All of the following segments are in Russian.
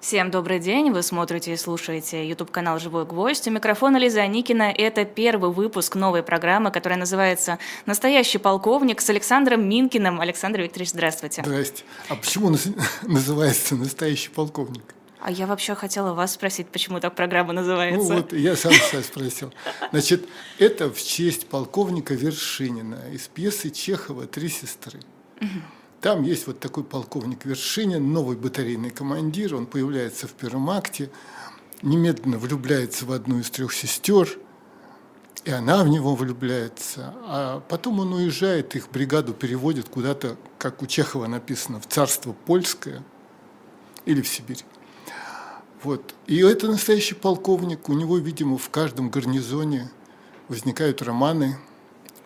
Всем добрый день, вы смотрите и слушаете YouTube-канал «Живой гвоздь». У микрофона Лиза Никина. Это первый выпуск новой программы, которая называется «Настоящий полковник» с Александром Минкиным. Александр Викторович, здравствуйте. Здрасте. А почему называется «Настоящий полковник»? А я вообще хотела вас спросить, почему так программа называется. Ну вот, я сам себя спросил. Значит, это в честь полковника Вершинина из пьесы Чехова «Три сестры». Угу. Там есть вот такой полковник Вершинин, новый батарейный командир, он появляется в первом акте, немедленно влюбляется в одну из трех сестер, и она в него влюбляется. А потом он уезжает, их бригаду переводят куда-то, как у Чехова написано, в царство польское или в Сибирь. Вот. И это настоящий полковник. У него, видимо, в каждом гарнизоне возникают романы,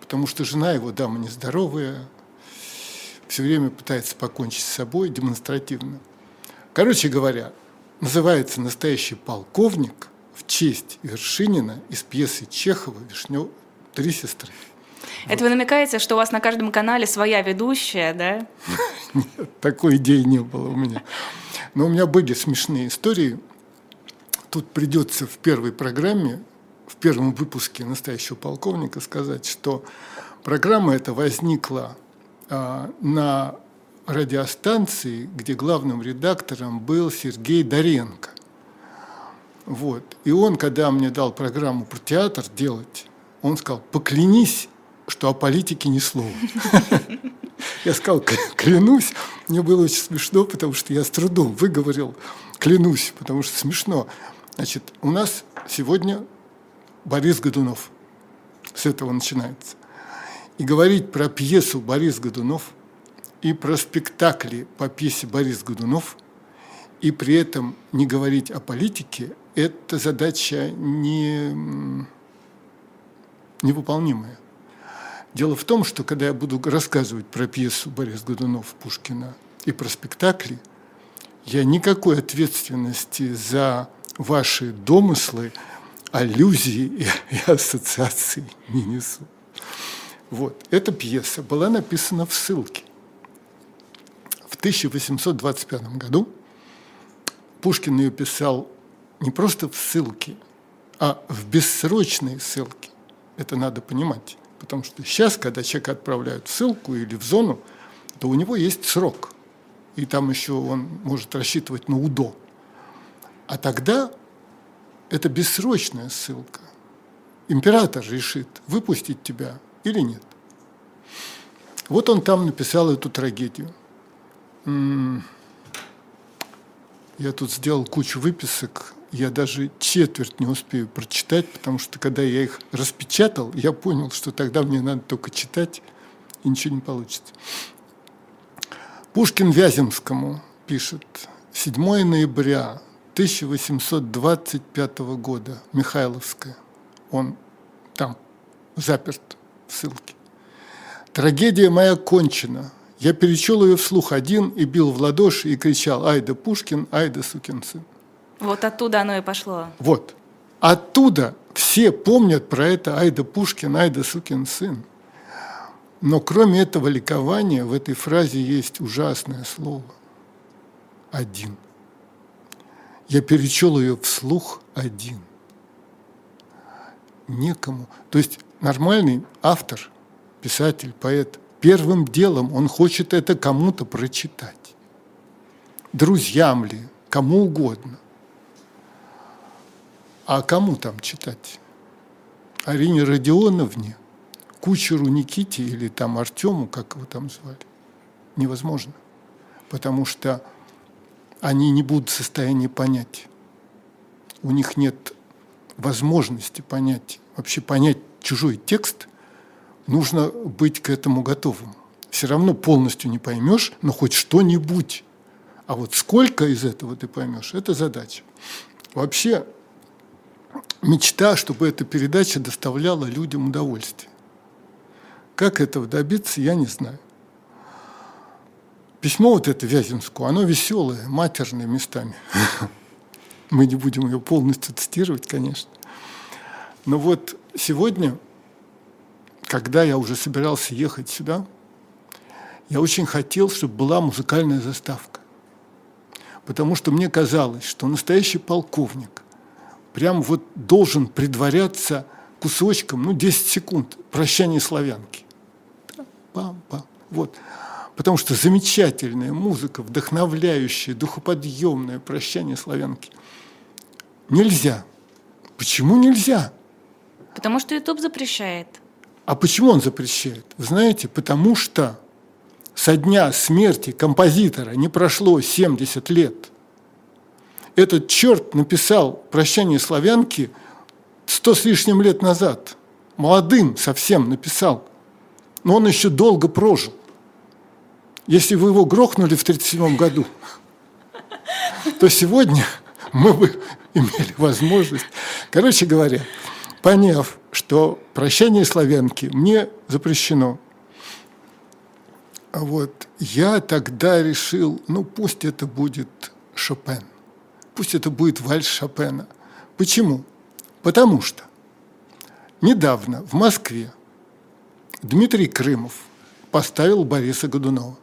потому что жена его дама нездоровая, все время пытается покончить с собой демонстративно. Короче говоря, называется «Настоящий полковник» в честь Вершинина из пьесы Чехова «Вишнев... Три сестры». Это вот. вы намекаете, что у вас на каждом канале своя ведущая, да? Нет, такой идеи не было у меня. Но у меня были смешные истории. Тут придется в первой программе, в первом выпуске «Настоящего полковника» сказать, что программа эта возникла на радиостанции, где главным редактором был Сергей Доренко. Вот. И он, когда мне дал программу про театр делать, он сказал, поклянись, что о политике ни слова. Я сказал, клянусь. Мне было очень смешно, потому что я с трудом выговорил клянусь, потому что смешно. Значит, у нас сегодня Борис Годунов. С этого начинается. И говорить про пьесу Борис Годунов и про спектакли по пьесе Борис Годунов и при этом не говорить о политике – это задача не, невыполнимая. Дело в том, что когда я буду рассказывать про пьесу Борис Годунов Пушкина и про спектакли, я никакой ответственности за ваши домыслы, аллюзии и ассоциации не несу. Вот. Эта пьеса была написана в ссылке. В 1825 году Пушкин ее писал не просто в ссылке, а в бессрочной ссылке. Это надо понимать. Потому что сейчас, когда человека отправляют в ссылку или в зону, то у него есть срок. И там еще он может рассчитывать на УДО. А тогда это бессрочная ссылка. Император решит выпустить тебя или нет. Вот он там написал эту трагедию. Я тут сделал кучу выписок, я даже четверть не успею прочитать, потому что когда я их распечатал, я понял, что тогда мне надо только читать, и ничего не получится. Пушкин Вяземскому пишет 7 ноября 1825 года, Михайловская. Он там заперт в ссылке. Трагедия моя кончена. Я перечел ее вслух один и бил в ладоши и кричал «Айда Пушкин, айда сукин сын». Вот оттуда оно и пошло. Вот. Оттуда все помнят про это «Айда Пушкин, айда сукин сын». Но кроме этого ликования в этой фразе есть ужасное слово. Один. Я перечел ее вслух один. Некому. То есть нормальный автор, писатель, поэт, первым делом он хочет это кому-то прочитать. Друзьям ли, кому угодно. А кому там читать? Арине Родионовне, кучеру Никите или там Артему, как его там звали? Невозможно. Потому что они не будут в состоянии понять. У них нет возможности понять, вообще понять чужой текст, нужно быть к этому готовым. Все равно полностью не поймешь, но хоть что-нибудь. А вот сколько из этого ты поймешь, это задача. Вообще мечта, чтобы эта передача доставляла людям удовольствие. Как этого добиться, я не знаю. Письмо вот это Вяземскому, оно веселое, матерное местами. Мы не будем ее полностью цитировать, конечно. Но вот сегодня, когда я уже собирался ехать сюда, я очень хотел, чтобы была музыкальная заставка. потому что мне казалось, что настоящий полковник прям вот должен предваряться кусочком, ну, 10 секунд прощания славянки. Пам-пам. Вот. Потому что замечательная музыка, вдохновляющая, духоподъемное прощание славянки. Нельзя. Почему нельзя? Потому что YouTube запрещает. А почему он запрещает? Вы знаете, потому что со дня смерти композитора не прошло 70 лет. Этот черт написал «Прощание славянки» сто с лишним лет назад. Молодым совсем написал. Но он еще долго прожил. Если вы его грохнули в 1937 году, то сегодня мы бы имели возможность. Короче говоря, поняв, что прощание славянки мне запрещено, вот, я тогда решил, ну пусть это будет Шопен, пусть это будет вальс Шопена. Почему? Потому что недавно в Москве Дмитрий Крымов поставил Бориса Годунова.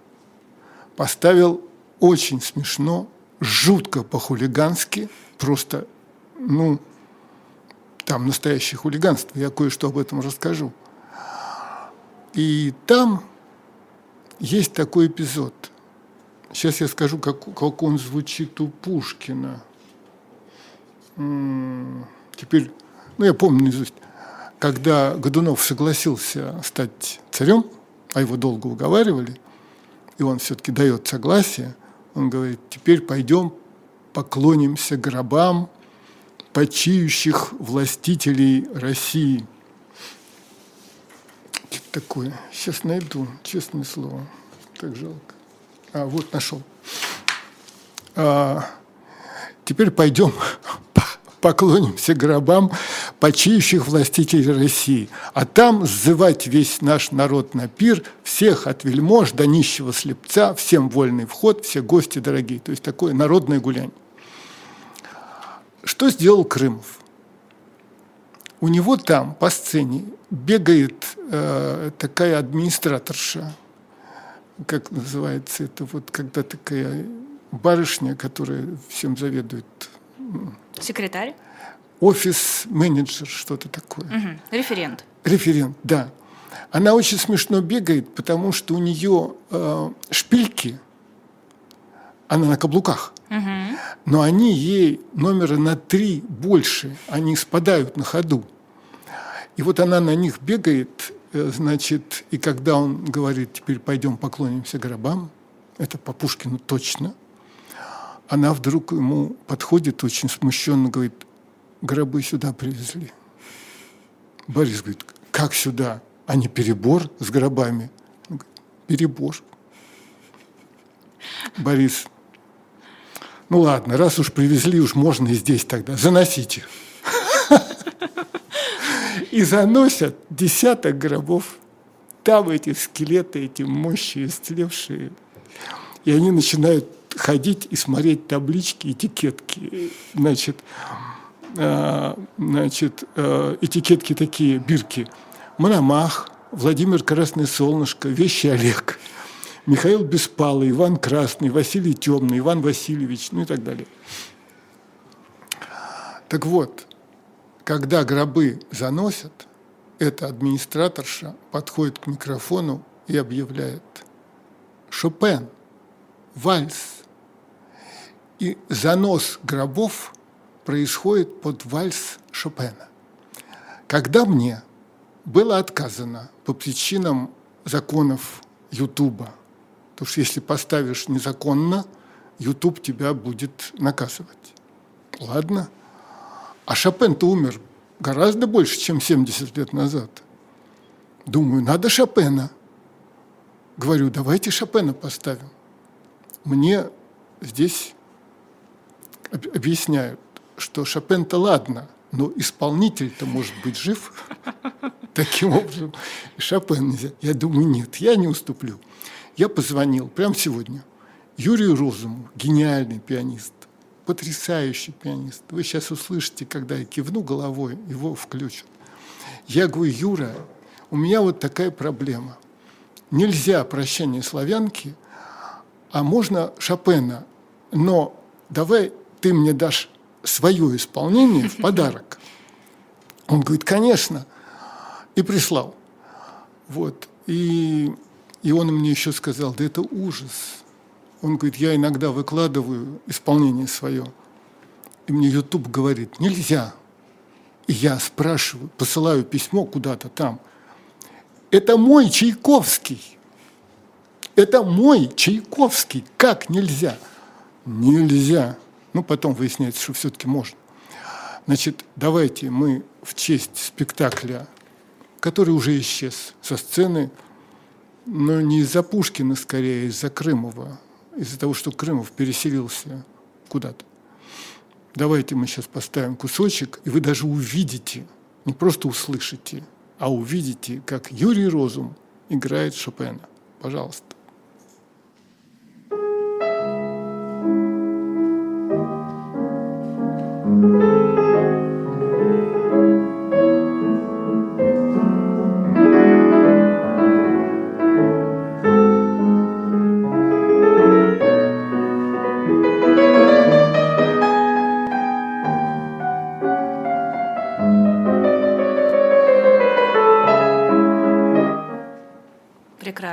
Поставил очень смешно, жутко по-хулигански, просто, ну, там настоящее хулиганство, я кое-что об этом расскажу. И там есть такой эпизод. Сейчас я скажу, как, как он звучит у Пушкина. Теперь, ну я помню наизусть, когда Годунов согласился стать царем, а его долго уговаривали, и он все-таки дает согласие, он говорит, теперь пойдем поклонимся гробам почиющих властителей России. Что такое? Сейчас найду, честное слово. Так жалко. А, вот нашел. А, теперь пойдем поклонимся гробам почиющих властителей России, а там сзывать весь наш народ на пир, всех от вельмож до нищего слепца, всем вольный вход, все гости дорогие. То есть такое народное гуляние. Что сделал Крымов? У него там по сцене бегает э, такая администраторша, как называется это, вот когда такая барышня, которая всем заведует. Секретарь? Офис-менеджер, что-то такое. Угу. Референт. Референт, да. Она очень смешно бегает, потому что у нее э, шпильки, она на каблуках, но они ей номера на три больше, они спадают на ходу. И вот она на них бегает, э, значит, и когда он говорит, теперь пойдем поклонимся гробам, это по Пушкину точно, она вдруг ему подходит очень смущенно, говорит, гробы сюда привезли. Борис говорит, как сюда? А не перебор с гробами? Говорит, перебор. Борис, ну ладно, раз уж привезли, уж можно и здесь тогда, заносите. И заносят десяток гробов. Там эти скелеты, эти мощи истлевшие. И они начинают ходить и смотреть таблички, этикетки. Значит, э, значит, э, этикетки такие, бирки. Мономах, Владимир Красное Солнышко, Вещи Олег, Михаил Беспалый, Иван Красный, Василий Темный, Иван Васильевич, ну и так далее. Так вот, когда гробы заносят, эта администраторша подходит к микрофону и объявляет «Шопен, вальс». И занос гробов происходит под вальс Шопена. Когда мне было отказано по причинам законов Ютуба, потому что если поставишь незаконно, Ютуб тебя будет наказывать. Ладно – а Шопен-то умер гораздо больше, чем 70 лет назад. Думаю, надо Шопена. Говорю, давайте Шопена поставим. Мне здесь объясняют, что Шопен-то ладно, но исполнитель-то может быть жив. Таким образом, Шопен нельзя. Я думаю, нет, я не уступлю. Я позвонил прямо сегодня Юрию Розуму, гениальный пианист потрясающий пианист. Вы сейчас услышите, когда я кивну головой, его включат. Я говорю, Юра, у меня вот такая проблема. Нельзя прощание славянки, а можно Шопена, но давай ты мне дашь свое исполнение в подарок. Он говорит, конечно. И прислал. Вот. И, и он мне еще сказал, да это ужас. Он говорит, я иногда выкладываю исполнение свое. И мне YouTube говорит, нельзя. И я спрашиваю, посылаю письмо куда-то там. Это мой Чайковский. Это мой Чайковский. Как нельзя? Нельзя. Ну, потом выясняется, что все-таки можно. Значит, давайте мы в честь спектакля, который уже исчез со сцены, но не из-за Пушкина, скорее, из-за Крымова, из-за того, что Крымов переселился куда-то. Давайте мы сейчас поставим кусочек, и вы даже увидите, не просто услышите, а увидите, как Юрий Розум играет Шопена. Пожалуйста.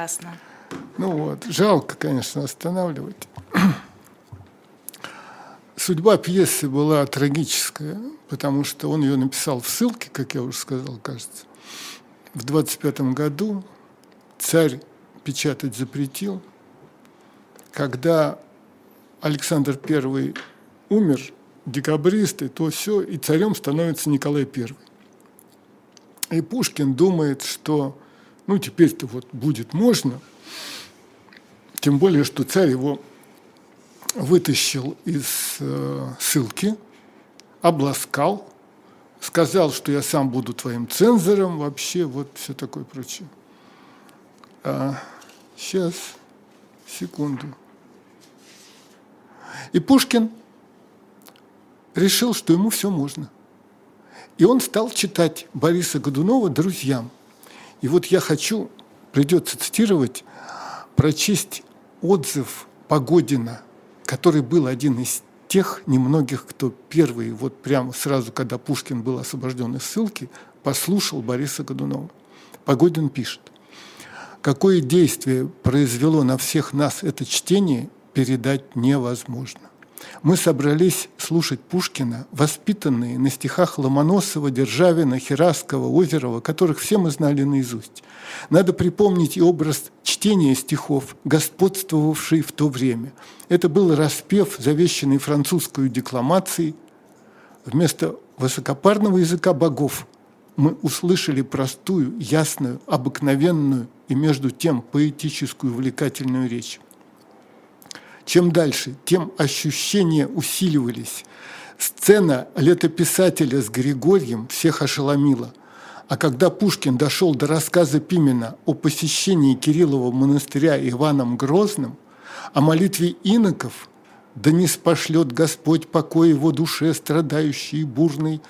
Прекрасно. Ну вот, жалко, конечно, останавливать. Судьба пьесы была трагическая, потому что он ее написал в ссылке, как я уже сказал, кажется. В 25 году царь печатать запретил. Когда Александр I умер, декабристы, то все, и царем становится Николай I. И Пушкин думает, что ну, теперь-то вот будет можно. Тем более, что царь его вытащил из э, ссылки, обласкал, сказал, что я сам буду твоим цензором, вообще вот все такое прочее. А, сейчас, секунду. И Пушкин решил, что ему все можно. И он стал читать Бориса Годунова друзьям – и вот я хочу, придется цитировать, прочесть отзыв Погодина, который был один из тех немногих, кто первый, вот прямо сразу, когда Пушкин был освобожден из ссылки, послушал Бориса Годунова. Погодин пишет, какое действие произвело на всех нас это чтение, передать невозможно. Мы собрались слушать Пушкина, воспитанные на стихах Ломоносова, Державина, Хераскова, Озерова, которых все мы знали наизусть. Надо припомнить и образ чтения стихов, господствовавший в то время. Это был распев, завещанный французскую декламацией. Вместо высокопарного языка богов мы услышали простую, ясную, обыкновенную и между тем поэтическую увлекательную речь. Чем дальше, тем ощущения усиливались. Сцена летописателя с Григорьем всех ошеломила. А когда Пушкин дошел до рассказа Пимена о посещении Кириллова монастыря Иваном Грозным, о молитве иноков, да не спошлет Господь покой его душе, страдающей и бурной,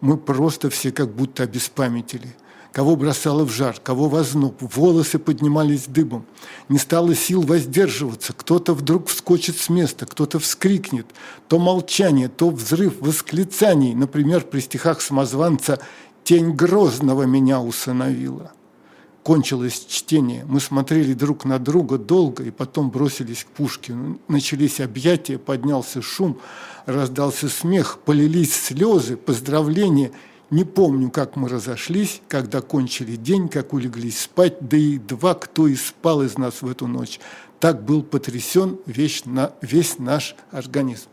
мы просто все как будто обеспамятили – кого бросало в жар, кого в озноб, волосы поднимались дыбом. Не стало сил воздерживаться, кто-то вдруг вскочит с места, кто-то вскрикнет. То молчание, то взрыв восклицаний, например, при стихах самозванца «Тень Грозного меня усыновила». Кончилось чтение, мы смотрели друг на друга долго и потом бросились к Пушкину. Начались объятия, поднялся шум, раздался смех, полились слезы, поздравления – не помню, как мы разошлись, когда кончили день, как улеглись спать, да и два, кто и спал из нас в эту ночь. Так был потрясен весь, на, весь наш организм.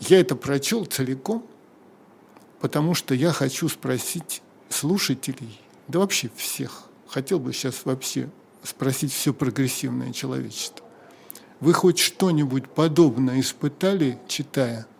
Я это прочел целиком, потому что я хочу спросить слушателей, да вообще всех, хотел бы сейчас вообще спросить все прогрессивное человечество. Вы хоть что-нибудь подобное испытали, читая –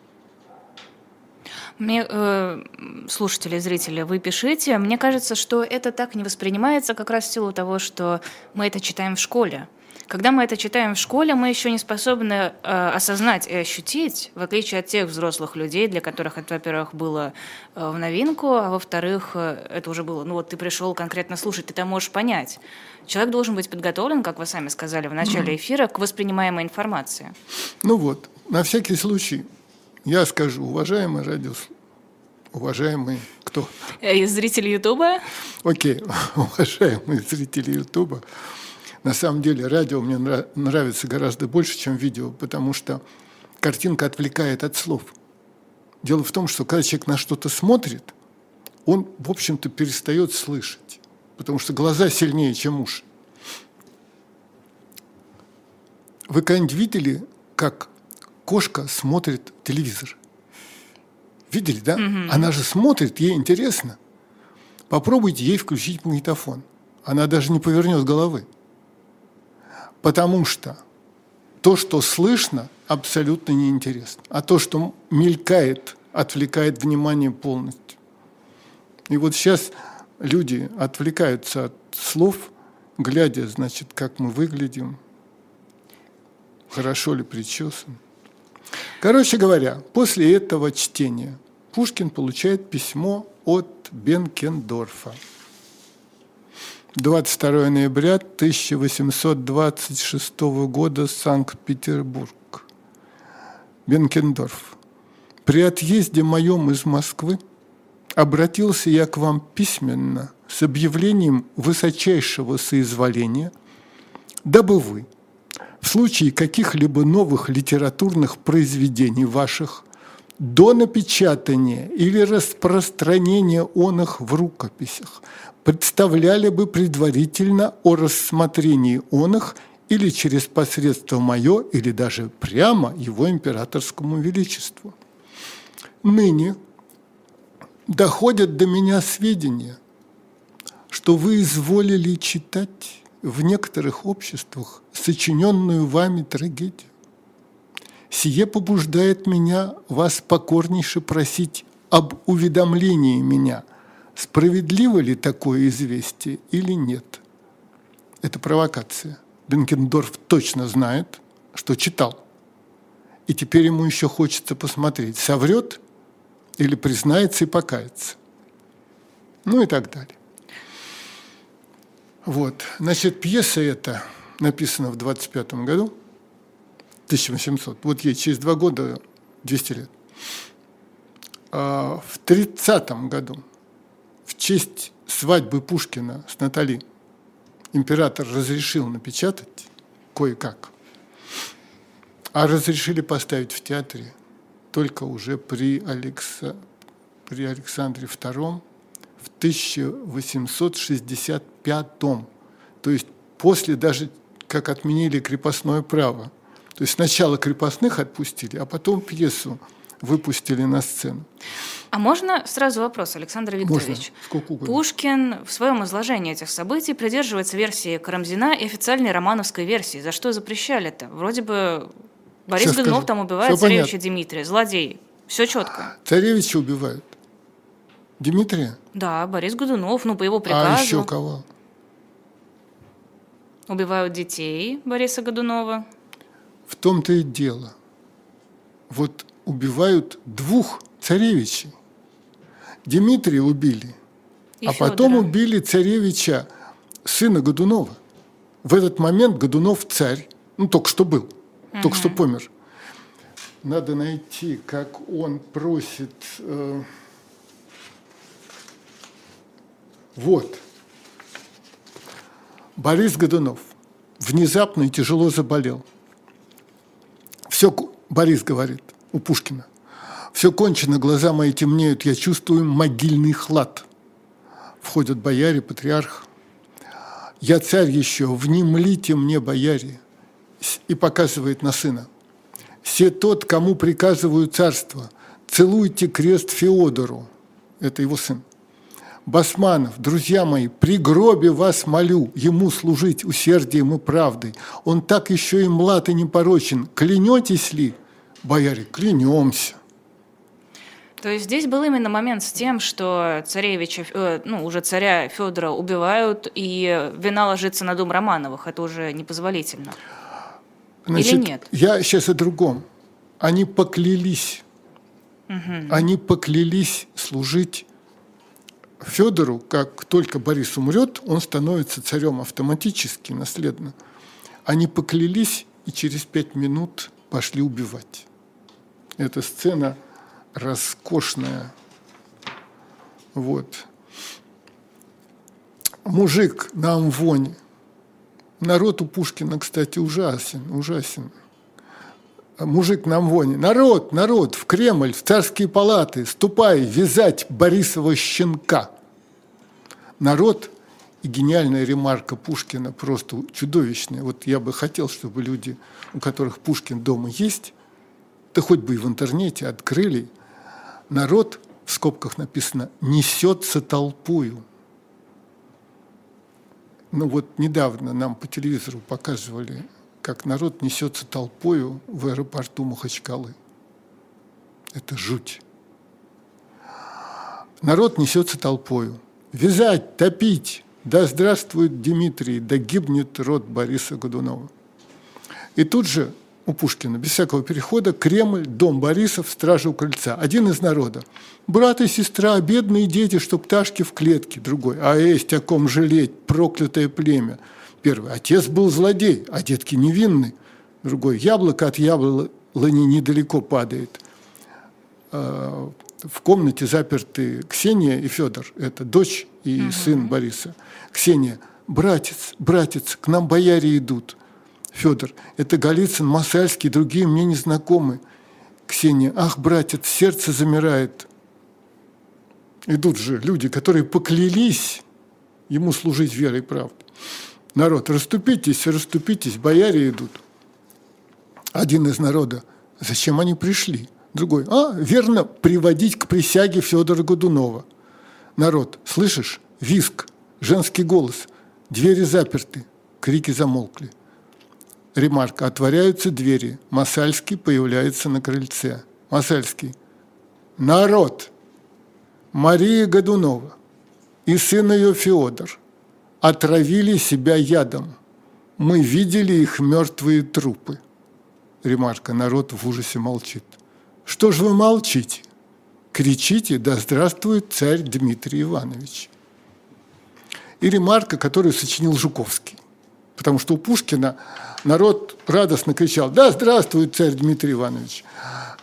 мне, э, слушатели, зрители, вы пишите. Мне кажется, что это так не воспринимается как раз в силу того, что мы это читаем в школе. Когда мы это читаем в школе, мы еще не способны э, осознать и ощутить, в отличие от тех взрослых людей, для которых это, во-первых, было э, в новинку, а во-вторых, э, это уже было, ну вот ты пришел конкретно слушать, ты это можешь понять. Человек должен быть подготовлен, как вы сами сказали в начале эфира, к воспринимаемой информации. Ну вот, на всякий случай я скажу, уважаемые радиослушатели, уважаемые кто? Э, зрители Ютуба? Окей, уважаемые зрители Ютуба. На самом деле радио мне нравится гораздо больше, чем видео, потому что картинка отвлекает от слов. Дело в том, что когда человек на что-то смотрит, он, в общем-то, перестает слышать, потому что глаза сильнее, чем уши. Вы когда-нибудь видели, как кошка смотрит телевизор? Видели, да? Угу. Она же смотрит, ей интересно. Попробуйте ей включить магнитофон. Она даже не повернет головы. Потому что то, что слышно, абсолютно неинтересно. А то, что мелькает, отвлекает внимание полностью. И вот сейчас люди отвлекаются от слов, глядя, значит, как мы выглядим, хорошо ли причесан. Короче говоря, после этого чтения Пушкин получает письмо от Бенкендорфа. 22 ноября 1826 года, Санкт-Петербург. Бенкендорф. При отъезде моем из Москвы обратился я к вам письменно с объявлением высочайшего соизволения, дабы вы в случае каких-либо новых литературных произведений ваших до напечатания или распространения он их в рукописях представляли бы предварительно о рассмотрении он их или через посредство мое, или даже прямо его императорскому величеству. Ныне доходят до меня сведения, что вы изволили читать в некоторых обществах сочиненную вами трагедию. Сие побуждает меня вас покорнейше просить об уведомлении меня – справедливо ли такое известие или нет. Это провокация. Бенкендорф точно знает, что читал. И теперь ему еще хочется посмотреть, соврет или признается и покается. Ну и так далее. Вот. Значит, пьеса эта написана в 25 году, 1800. Вот ей через два года 200 лет. А в 30 году в честь свадьбы Пушкина с Натали император разрешил напечатать кое-как, а разрешили поставить в театре только уже при, Алекса, при Александре II в 1865 то есть после даже как отменили крепостное право. То есть сначала крепостных отпустили, а потом пьесу выпустили на сцену. А можно сразу вопрос, Александр Викторович? Можно. Пушкин в своем изложении этих событий придерживается версии Карамзина и официальной романовской версии. За что запрещали это? Вроде бы Борис Сейчас Годунов скажу. там убивает Все царевича понятно. Дмитрия, злодей. Все четко. Царевича убивают. Дмитрия? Да, Борис Годунов, ну, по его приказу. А еще кого? Убивают детей Бориса Годунова. В том-то и дело. Вот убивают двух царевичей. Дмитрия убили, и а Федора. потом убили царевича, сына Годунова. В этот момент Годунов царь, ну, только что был, угу. только что помер. Надо найти, как он просит... Э, вот. Борис Годунов внезапно и тяжело заболел. Все, Борис говорит у Пушкина. Все кончено, глаза мои темнеют, я чувствую могильный хлад. Входят бояре, патриарх. Я царь еще, внемлите мне, бояре. И показывает на сына. Все тот, кому приказываю царство, целуйте крест Феодору. Это его сын. Басманов, друзья мои, при гробе вас молю, ему служить усердием и правдой. Он так еще и млад и непорочен. Клянетесь ли? Бояре, клянемся. То есть здесь был именно момент с тем, что царевича, э, ну, уже царя Федора убивают, и вина ложится на дом Романовых. Это уже непозволительно. Значит, Или нет? Я сейчас о другом. Они поклялись. Угу. Они поклялись служить Федору, как только Борис умрет, он становится царем автоматически, наследно. Они поклялись и через пять минут пошли убивать. Эта сцена роскошная. Вот. Мужик на Амвоне. Народ у Пушкина, кстати, ужасен, ужасен. Мужик на Амвоне. Народ, народ, в Кремль, в царские палаты, ступай вязать Борисова щенка. Народ и гениальная ремарка Пушкина просто чудовищная. Вот я бы хотел, чтобы люди, у которых Пушкин дома есть, да хоть бы и в интернете открыли, народ, в скобках написано, несется толпою. Ну вот недавно нам по телевизору показывали, как народ несется толпою в аэропорту Махачкалы. Это жуть. Народ несется толпою. Вязать, топить, да здравствует Дмитрий, да гибнет род Бориса Годунова. И тут же у Пушкина, без всякого перехода, Кремль, дом Борисов, стража у крыльца. Один из народа. Брат и сестра, бедные дети, что пташки в клетке. Другой. А есть о ком жалеть, проклятое племя. Первый. Отец был злодей, а детки невинны. Другой. Яблоко от яблони недалеко падает. А, в комнате заперты Ксения и Федор. Это дочь и угу. сын Бориса. Ксения, братец, братец, к нам бояре идут. Федор, это Голицын, Масальский, другие мне не знакомы. Ксения, ах, братец, сердце замирает. Идут же люди, которые поклялись ему служить верой и правдой. Народ, расступитесь, расступитесь, бояре идут. Один из народа, зачем они пришли? Другой, а, верно, приводить к присяге Федора Годунова. Народ, слышишь, виск, женский голос, двери заперты, крики замолкли. Ремарка. Отворяются двери. Масальский появляется на крыльце. Масальский. Народ! Мария Годунова и сын ее Феодор отравили себя ядом. Мы видели их мертвые трупы. Ремарка. Народ в ужасе молчит. Что же вы молчите? Кричите, да здравствует царь Дмитрий Иванович и ремарка, которую сочинил Жуковский. Потому что у Пушкина народ радостно кричал «Да, здравствует царь Дмитрий Иванович!»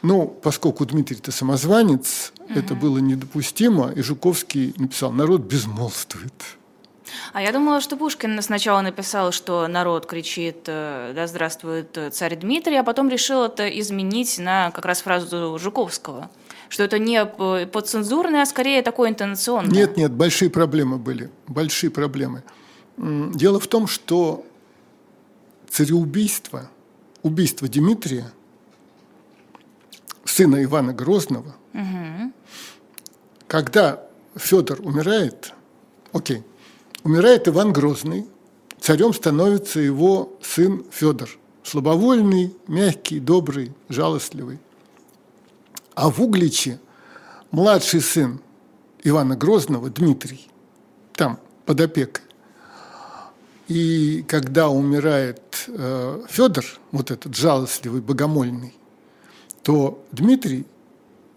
Ну, поскольку Дмитрий-то самозванец, угу. это было недопустимо, и Жуковский написал «Народ безмолвствует». А я думала, что Пушкин сначала написал, что народ кричит э, «Да здравствует царь Дмитрий», а потом решил это изменить на как раз фразу Жуковского что это не подцензурное, а скорее такое интонационное. Нет, нет, большие проблемы были, большие проблемы. Дело в том, что цареубийство, убийство Дмитрия, сына Ивана Грозного, угу. когда Федор умирает, окей, умирает Иван Грозный, царем становится его сын Федор, слабовольный, мягкий, добрый, жалостливый. А в Угличе младший сын Ивана Грозного, Дмитрий, там, под опекой. И когда умирает э, Федор, вот этот жалостливый, богомольный, то Дмитрий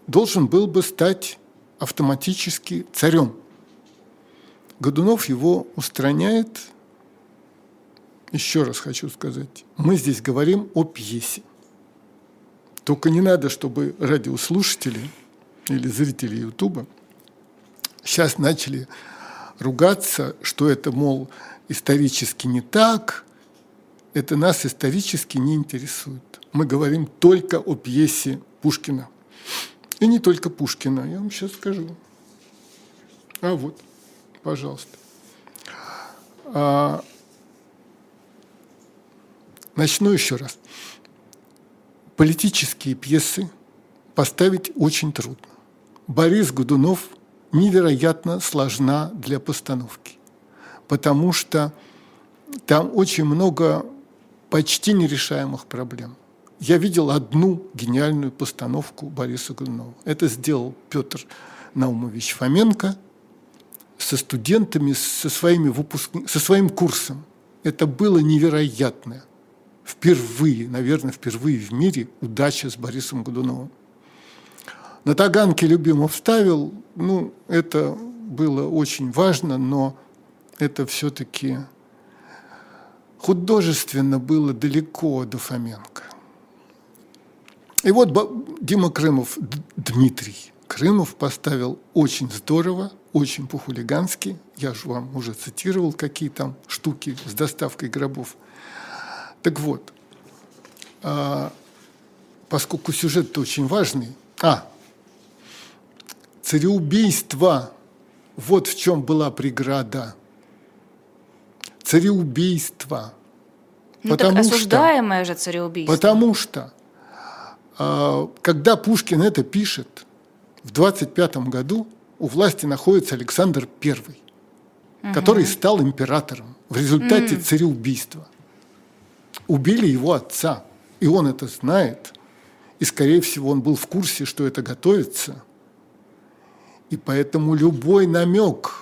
должен был бы стать автоматически царем. Годунов его устраняет. Еще раз хочу сказать, мы здесь говорим о пьесе – только не надо, чтобы радиослушатели или зрители Ютуба сейчас начали ругаться, что это, мол, исторически не так, это нас исторически не интересует. Мы говорим только о пьесе Пушкина. И не только Пушкина, я вам сейчас скажу. А вот, пожалуйста. А, начну еще раз политические пьесы поставить очень трудно. Борис Годунов невероятно сложна для постановки, потому что там очень много почти нерешаемых проблем. я видел одну гениальную постановку Бориса Годунова. Это сделал Петр Наумович Фоменко со студентами, со, своими выпускни... со своим курсом. Это было невероятно. Впервые, наверное, впервые в мире удача с Борисом Годуновым. На Таганке Любимов ставил, ну, это было очень важно, но это все-таки художественно было далеко до Фоменко. И вот Дима Крымов, Дмитрий Крымов поставил очень здорово, очень по-хулигански. Я же вам уже цитировал, какие там штуки с доставкой гробов. Так вот, а, поскольку сюжет очень важный, а, цареубийство, вот в чем была преграда. Цареубийство. Ну потому так осуждаемое что, же цареубийство. Потому что а, когда Пушкин это пишет, в 25 году у власти находится Александр I, угу. который стал императором в результате угу. цареубийства. Убили его отца, и он это знает, и, скорее всего, он был в курсе, что это готовится. И поэтому любой намек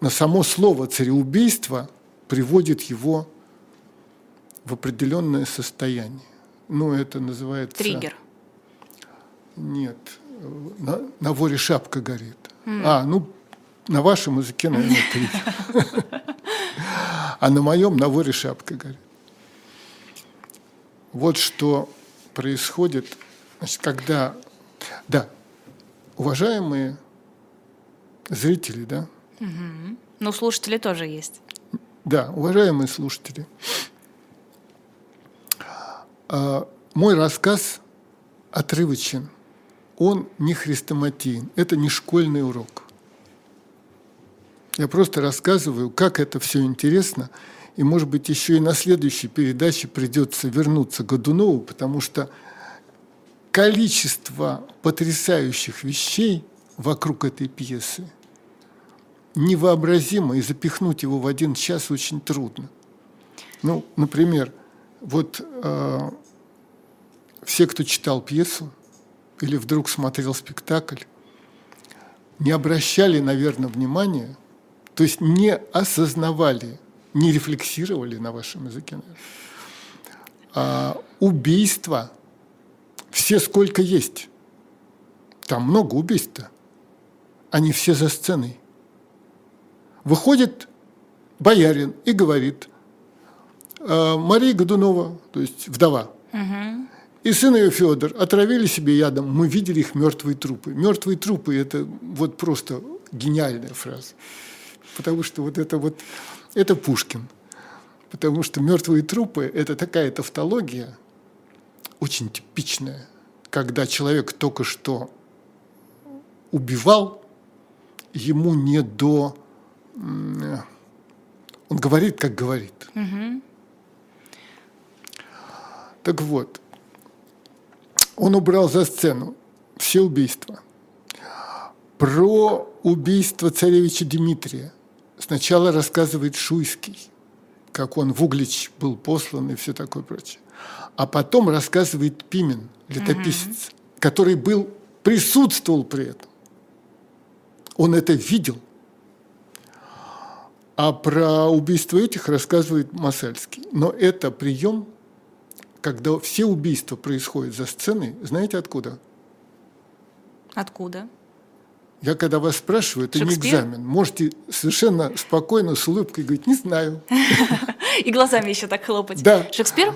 на само слово цареубийство приводит его в определенное состояние ну, это называется... Триггер. Нет, на, на воре шапка горит. Mm. А, ну, на вашем языке, наверное, триггер. А на моем на воре шапка горит. Вот что происходит, значит, когда... Да, уважаемые зрители, да? Угу. Ну, слушатели тоже есть. Да, уважаемые слушатели. А, мой рассказ отрывочен. Он не хрестоматиен. Это не школьный урок. Я просто рассказываю, как это все интересно. И, может быть, еще и на следующей передаче придется вернуться к Годунову, потому что количество потрясающих вещей вокруг этой пьесы невообразимо, и запихнуть его в один час очень трудно. Ну, например, вот э, все, кто читал пьесу или вдруг смотрел спектакль, не обращали, наверное, внимания, то есть не осознавали, не рефлексировали на вашем языке, а убийства все сколько есть. Там много убийств-то. Они все за сценой. Выходит боярин и говорит, «А, Мария Годунова, то есть вдова, угу. И сын ее Федор отравили себе ядом. Мы видели их мертвые трупы. Мертвые трупы – это вот просто гениальная фраза. Потому что вот это вот, это Пушкин. Потому что мертвые трупы – это такая тавтология, очень типичная, когда человек только что убивал, ему не до... Он говорит, как говорит. Угу. Так вот, он убрал за сцену все убийства. Про убийство царевича Дмитрия сначала рассказывает Шуйский, как он в Углич был послан и все такое прочее. А потом рассказывает Пимен, летописец, угу. который был, присутствовал при этом. Он это видел. А про убийство этих рассказывает Масальский. Но это прием когда все убийства происходят за сценой, знаете откуда? Откуда? Я когда вас спрашиваю, это Шекспир? не экзамен. Можете совершенно спокойно, с улыбкой говорить, не знаю. И глазами еще так хлопать. Да. Шекспир?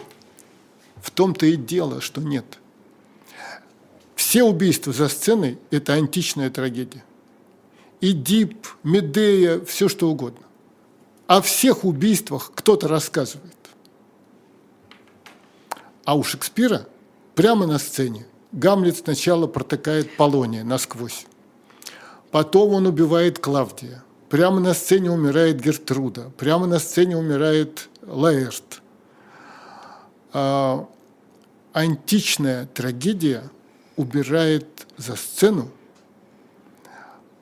В том-то и дело, что нет. Все убийства за сценой – это античная трагедия. Идип, Медея, все что угодно. О всех убийствах кто-то рассказывает. А у Шекспира прямо на сцене Гамлет сначала протыкает Полония насквозь. Потом он убивает Клавдия. Прямо на сцене умирает Гертруда. Прямо на сцене умирает Лаэрт. А, античная трагедия убирает за сцену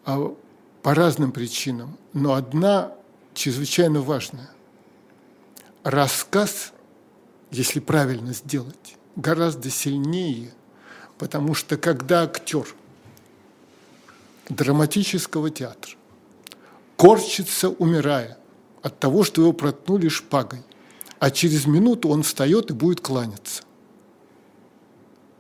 а, по разным причинам, но одна чрезвычайно важная. Рассказ если правильно сделать, гораздо сильнее, потому что когда актер драматического театра корчится, умирая от того, что его проткнули шпагой, а через минуту он встает и будет кланяться.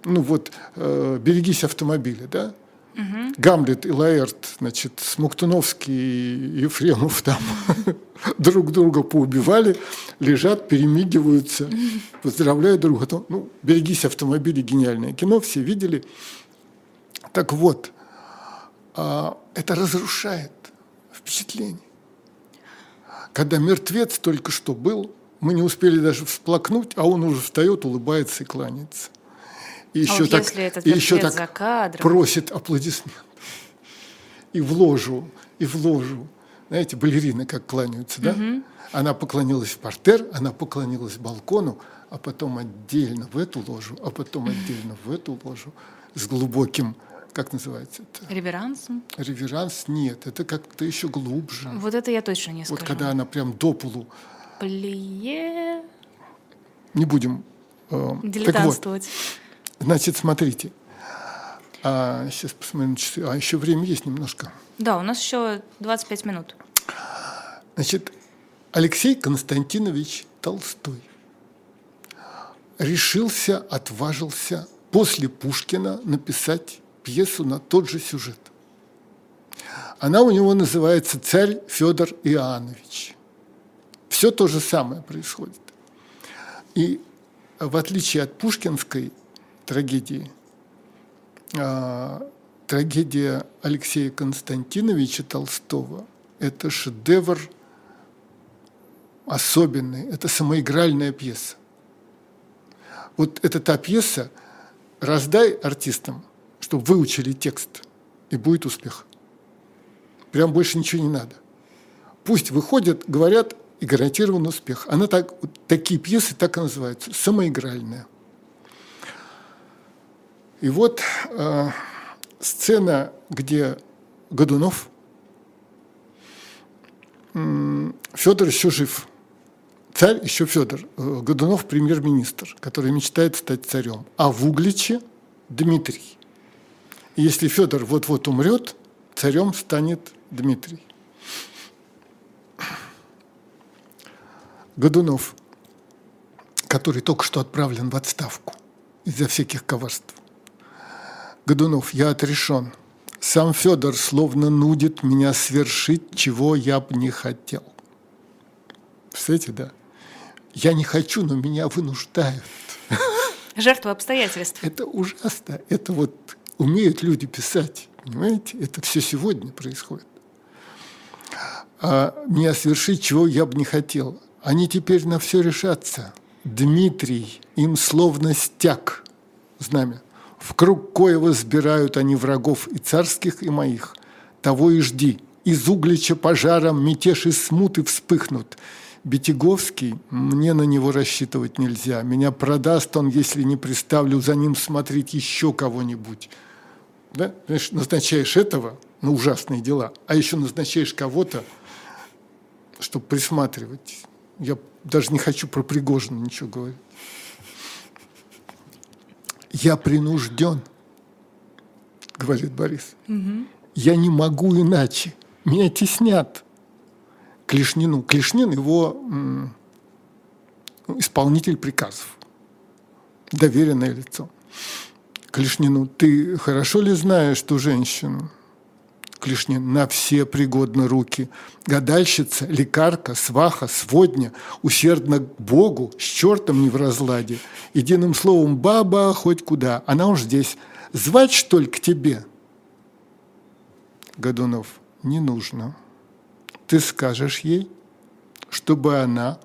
Ну вот, э, берегись автомобиля, да? Угу. Гамлет и Лаэрт, значит, Смоктуновский и Ефремов там друг друга поубивали, лежат, перемигиваются, поздравляют друг друга. Ну, «Берегись автомобиля» – гениальное кино, все видели. Так вот, а, это разрушает впечатление. Когда мертвец только что был, мы не успели даже всплакнуть, а он уже встает, улыбается и кланяется и еще а так, и еще так за кадром. просит аплодисмент. И в ложу, и в ложу. Знаете, балерины как кланяются, да? Угу. Она поклонилась в портер, она поклонилась балкону, а потом отдельно в эту ложу, а потом отдельно в эту ложу с глубоким, как называется это? Реверансом? Реверанс нет, это как-то еще глубже. Вот это я точно не скажу. Вот когда она прям до полу. Плие. Не будем. Э, Дилетантствовать. Так вот, Значит, смотрите. А, сейчас посмотрим на часы. А еще время есть немножко. Да, у нас еще 25 минут. Значит, Алексей Константинович Толстой решился, отважился после Пушкина написать пьесу на тот же сюжет. Она у него называется «Царь Федор Иоаннович». Все то же самое происходит. И в отличие от пушкинской трагедии. А, трагедия Алексея Константиновича Толстого – это шедевр особенный, это самоигральная пьеса. Вот это та пьеса, раздай артистам, чтобы выучили текст, и будет успех. Прям больше ничего не надо. Пусть выходят, говорят, и гарантирован успех. Она так, вот такие пьесы так и называются, самоигральная. И вот э, сцена, где Годунов, э, Федор еще жив, царь еще Федор, э, Годунов премьер-министр, который мечтает стать царем, а в Угличе Дмитрий. И если Федор вот-вот умрет, царем станет Дмитрий. Годунов, который только что отправлен в отставку из-за всяких коварств, Годунов, я отрешен. Сам Федор словно нудит меня свершить, чего я бы не хотел. Представляете, да? Я не хочу, но меня вынуждают. Жертва обстоятельств. Это ужасно. Это вот умеют люди писать. Понимаете? Это все сегодня происходит. А меня свершить, чего я бы не хотел. Они теперь на все решатся. Дмитрий им словно стяг знамя. В круг коего сбирают они врагов и царских, и моих. Того и жди. Из углича пожаром мятеж и смуты вспыхнут. Бетяговский, мне на него рассчитывать нельзя. Меня продаст он, если не приставлю за ним смотреть еще кого-нибудь. Да? Знаешь, назначаешь этого на ужасные дела, а еще назначаешь кого-то, чтобы присматривать. Я даже не хочу про Пригожина ничего говорить я принужден, говорит Борис. Угу. Я не могу иначе. Меня теснят. Клешнину. Клешнин его исполнитель приказов. Доверенное лицо. Клешнину, ты хорошо ли знаешь ту женщину? Клешнин, на все пригодны руки. Гадальщица, лекарка, сваха, сводня, усердно к Богу, с чертом не в разладе. Единым словом, баба хоть куда, она уж здесь. Звать, что ли, к тебе? Годунов, не нужно. Ты скажешь ей, чтобы она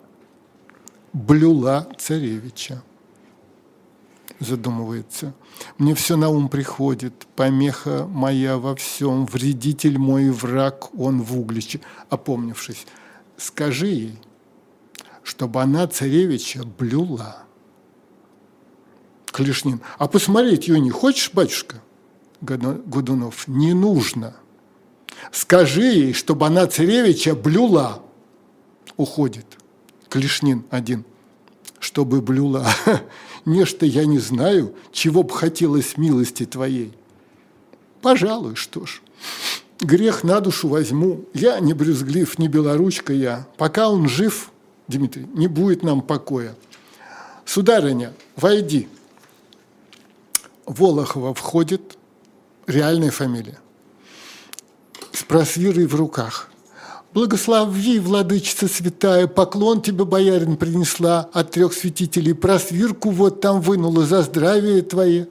блюла царевича задумывается. Мне все на ум приходит, помеха моя во всем, вредитель мой враг, он в угличе. Опомнившись, скажи ей, чтобы она царевича блюла. Клешнин, а посмотреть ее не хочешь, батюшка? Годунов, не нужно. Скажи ей, чтобы она царевича блюла. Уходит. Клешнин один. чтобы блюла. Нечто я не знаю, чего б хотелось милости твоей. Пожалуй, что ж. Грех на душу возьму. Я не брюзглив, не белоручка я. Пока он жив, Дмитрий, не будет нам покоя. Сударыня, войди. Волохова входит, реальная фамилия, с просвирой в руках. Благослови, владычица святая, поклон тебе, боярин, принесла от трех святителей, просвирку вот там вынула за здравие твое.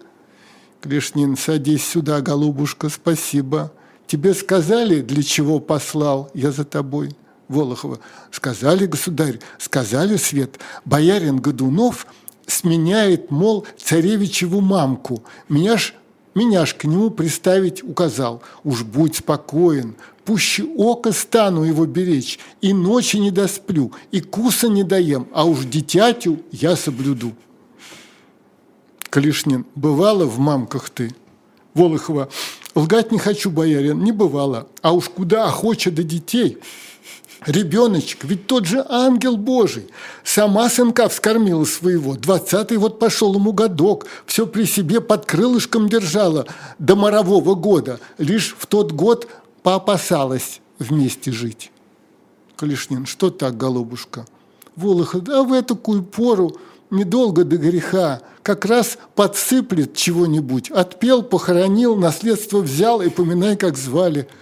Клешнин, садись сюда, голубушка, спасибо. Тебе сказали, для чего послал я за тобой? Волохова. Сказали, государь, сказали, Свет, боярин Годунов сменяет, мол, царевичеву мамку. Меня ж меня ж к нему приставить указал. Уж будь спокоен, пуще око стану его беречь, и ночи не досплю, и куса не доем, а уж дитятю я соблюду. Калишнин, бывало в мамках ты? Волохова, лгать не хочу, боярин, не бывало, а уж куда охоча до детей – Ребеночек, ведь тот же ангел Божий. Сама сынка вскормила своего. Двадцатый вот пошел ему годок. Все при себе под крылышком держала до морового года. Лишь в тот год поопасалась вместе жить. Калишнин, что так, голубушка? Волоха, да в такую пору недолго до греха, как раз подсыплет чего-нибудь. Отпел, похоронил, наследство взял и поминай, как звали –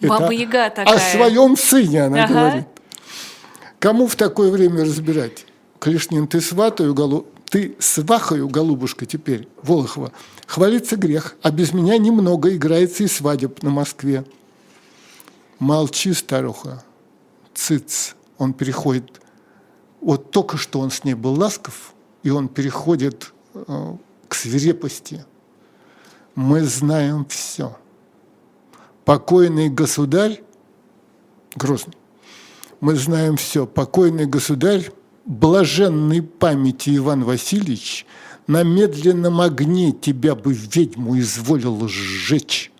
Баба Яга такая. О своем сыне она ага. говорит. Кому в такое время разбирать? Клишнин, ты сватаю, голу... ты свахаю, голубушка, теперь, Волохова. Хвалится грех, а без меня немного играется и свадеб на Москве. Молчи, старуха. Цыц. Он переходит. Вот только что он с ней был ласков, и он переходит э, к свирепости. Мы знаем все покойный государь, Грозный, мы знаем все, покойный государь, блаженной памяти Иван Васильевич, на медленном огне тебя бы ведьму изволил сжечь.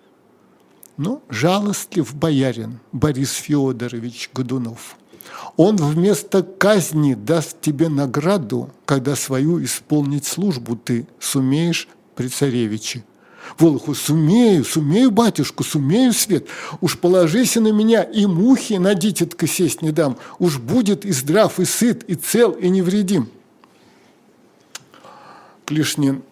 Но жалостлив боярин Борис Федорович Годунов. Он вместо казни даст тебе награду, когда свою исполнить службу ты сумеешь при царевиче. Волоху, сумею, сумею, батюшку, сумею, Свет. Уж положися на меня, и мухи на дитятка сесть не дам. Уж будет и здрав, и сыт, и цел, и невредим. Клишнин,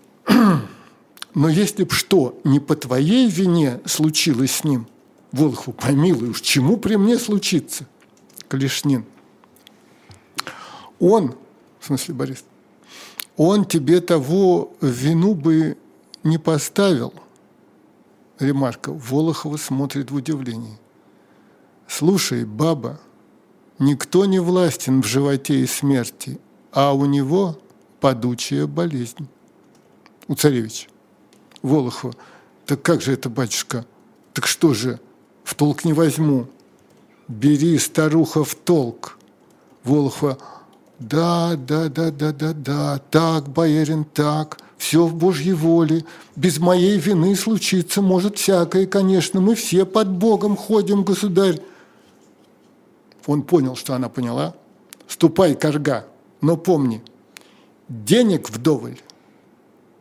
но если б что, не по твоей вине случилось с ним, Волоху, помилуй, уж чему при мне случится? Клишнин, он, в смысле Борис, он тебе того вину бы не поставил. Ремарка. Волохова смотрит в удивлении. Слушай, баба, никто не властен в животе и смерти, а у него падучая болезнь. У царевича. Волохова. Так как же это, батюшка? Так что же, в толк не возьму. Бери, старуха, в толк. Волохова. Да, да, да, да, да, да, так, боярин, так все в Божьей воле. Без моей вины случиться может всякое, конечно. Мы все под Богом ходим, государь. Он понял, что она поняла. Ступай, корга, но помни, денег вдоволь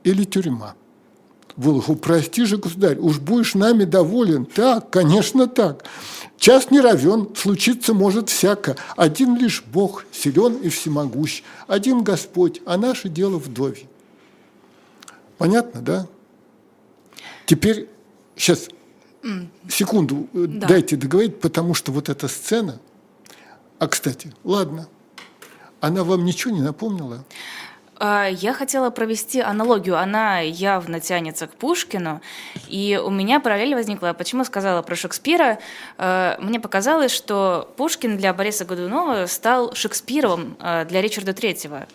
или тюрьма. Волоху, прости же, государь, уж будешь нами доволен. Так, конечно, так. Час не равен, случиться может всяко. Один лишь Бог силен и всемогущ, один Господь, а наше дело вдове. Понятно, да? Теперь, сейчас, секунду, э, да. дайте договорить, потому что вот эта сцена... А, кстати, ладно, она вам ничего не напомнила? А, я хотела провести аналогию. Она явно тянется к Пушкину. И у меня параллель возникла. Почему сказала про Шекспира? А, мне показалось, что Пушкин для Бориса Годунова стал Шекспировым а, для Ричарда Третьего.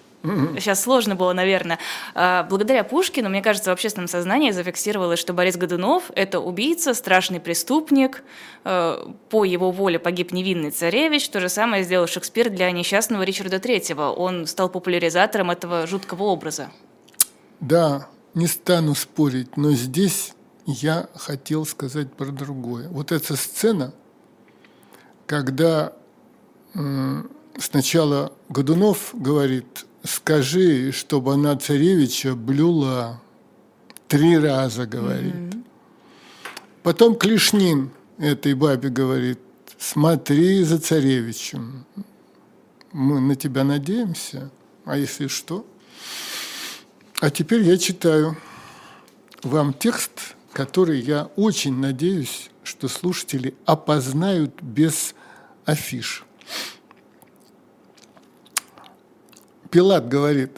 Сейчас сложно было, наверное. А, благодаря Пушкину, мне кажется, в общественном сознании зафиксировалось, что Борис Годунов – это убийца, страшный преступник. А, по его воле погиб невинный царевич. То же самое сделал Шекспир для несчастного Ричарда Третьего. Он стал популяризатором этого жуткого образа. Да, не стану спорить, но здесь я хотел сказать про другое. Вот эта сцена, когда сначала Годунов говорит, скажи, чтобы она царевича блюла. Три раза говорит. Mm-hmm. Потом Клишнин этой бабе говорит, смотри за царевичем. Мы на тебя надеемся, а если что? А теперь я читаю вам текст, который я очень надеюсь, что слушатели опознают без афиш. Пилат говорит,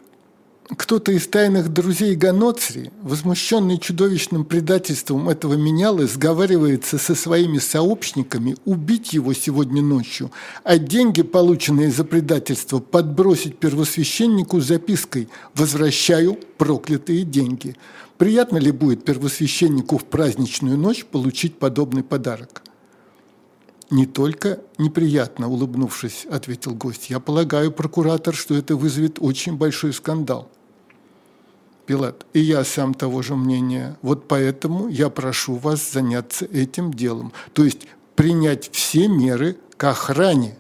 кто-то из тайных друзей Ганоцри, возмущенный чудовищным предательством этого менялы, сговаривается со своими сообщниками убить его сегодня ночью, а деньги, полученные за предательство, подбросить первосвященнику запиской «Возвращаю проклятые деньги». Приятно ли будет первосвященнику в праздничную ночь получить подобный подарок? Не только неприятно, улыбнувшись, ответил гость. Я полагаю, прокуратор, что это вызовет очень большой скандал. Пилат, и я сам того же мнения. Вот поэтому я прошу вас заняться этим делом. То есть принять все меры к охране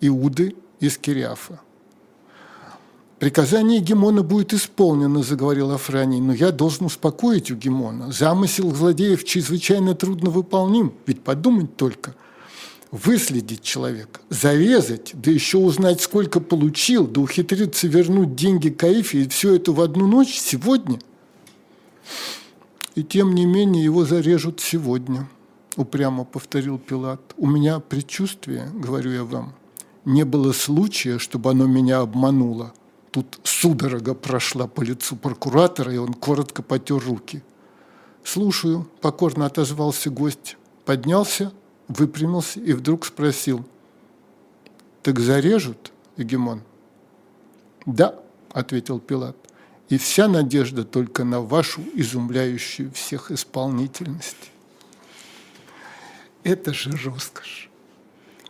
Иуды из Кириафа. «Приказание Гемона будет исполнено», – заговорил Афраний, – «но я должен успокоить у Гемона. Замысел злодеев чрезвычайно трудно выполним, ведь подумать только – выследить человека, зарезать, да еще узнать, сколько получил, да ухитриться вернуть деньги Каифе, и все это в одну ночь, сегодня. И тем не менее его зарежут сегодня, упрямо повторил Пилат. У меня предчувствие, говорю я вам, не было случая, чтобы оно меня обмануло. Тут судорога прошла по лицу прокуратора, и он коротко потер руки. «Слушаю», – покорно отозвался гость, поднялся – выпрямился и вдруг спросил, «Так зарежут, Егемон?» «Да», – ответил Пилат, – «и вся надежда только на вашу изумляющую всех исполнительность». Это же роскошь.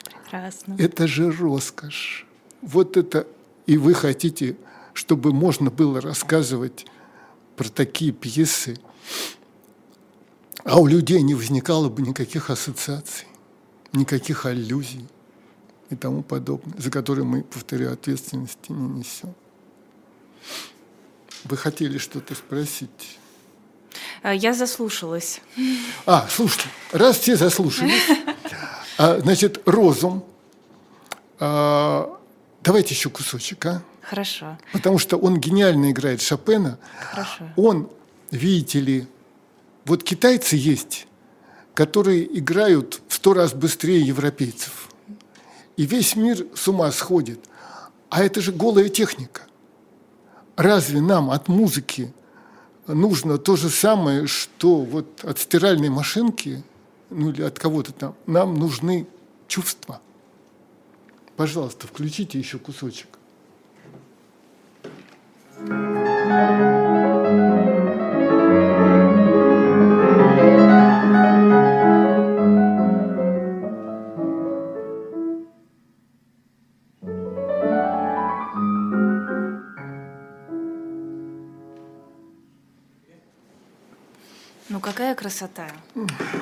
Прекрасно. Это же роскошь. Вот это, и вы хотите, чтобы можно было рассказывать про такие пьесы, а у людей не возникало бы никаких ассоциаций никаких аллюзий и тому подобное, за которые мы, повторяю, ответственности не несем. Вы хотели что-то спросить? А, я заслушалась. А, слушайте, раз все заслушались, а, значит, розум. А, давайте еще кусочек, а? Хорошо. Потому что он гениально играет Шопена. Хорошо. Он, видите ли, вот китайцы есть, которые играют в сто раз быстрее европейцев. И весь мир с ума сходит. А это же голая техника. Разве нам от музыки нужно то же самое, что вот от стиральной машинки, ну или от кого-то там, нам нужны чувства. Пожалуйста, включите еще кусочек. thank you красота.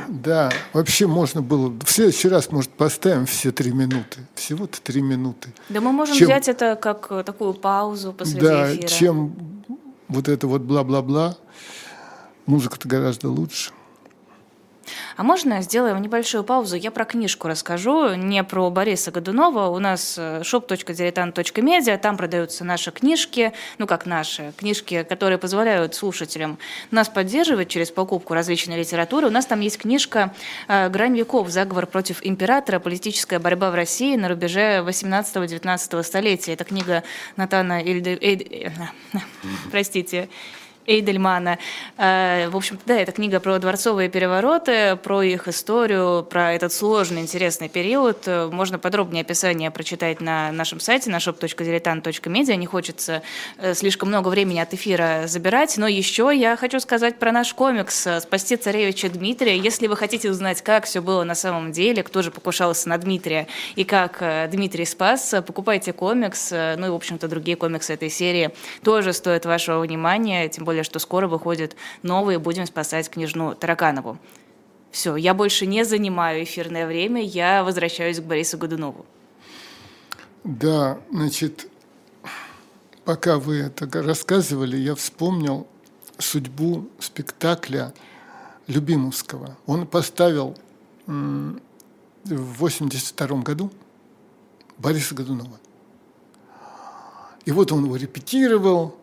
Да, вообще можно было... В следующий раз, может, поставим все три минуты. Всего-то три минуты. Да мы можем чем... взять это как э, такую паузу посреди да, эфира. чем вот это вот бла-бла-бла. Музыка-то гораздо лучше. А можно сделаем небольшую паузу? Я про книжку расскажу, не про Бориса Годунова. У нас э, shop.diletant.media, там продаются наши книжки, ну как наши, книжки, которые позволяют слушателям нас поддерживать через покупку различной литературы. У нас там есть книжка э, «Грань веков. Заговор против императора. Политическая борьба в России на рубеже 18-19 столетия». Это книга Натана Эльде... Эль... Простите, Эйдельмана. Э, в общем да, это книга про дворцовые перевороты, про их историю, про этот сложный, интересный период. Можно подробнее описание прочитать на нашем сайте, на shop.diletant.media. Не хочется э, слишком много времени от эфира забирать, но еще я хочу сказать про наш комикс «Спасти царевича Дмитрия». Если вы хотите узнать, как все было на самом деле, кто же покушался на Дмитрия и как э, Дмитрий спас, покупайте комикс. Ну и, в общем-то, другие комиксы этой серии тоже стоят вашего внимания, тем более более, что скоро выходят новые «Будем спасать княжну Тараканову». Все, я больше не занимаю эфирное время, я возвращаюсь к Борису Годунову. Да, значит, пока вы это рассказывали, я вспомнил судьбу спектакля Любимовского. Он поставил в 82 году Бориса Годунова. И вот он его репетировал,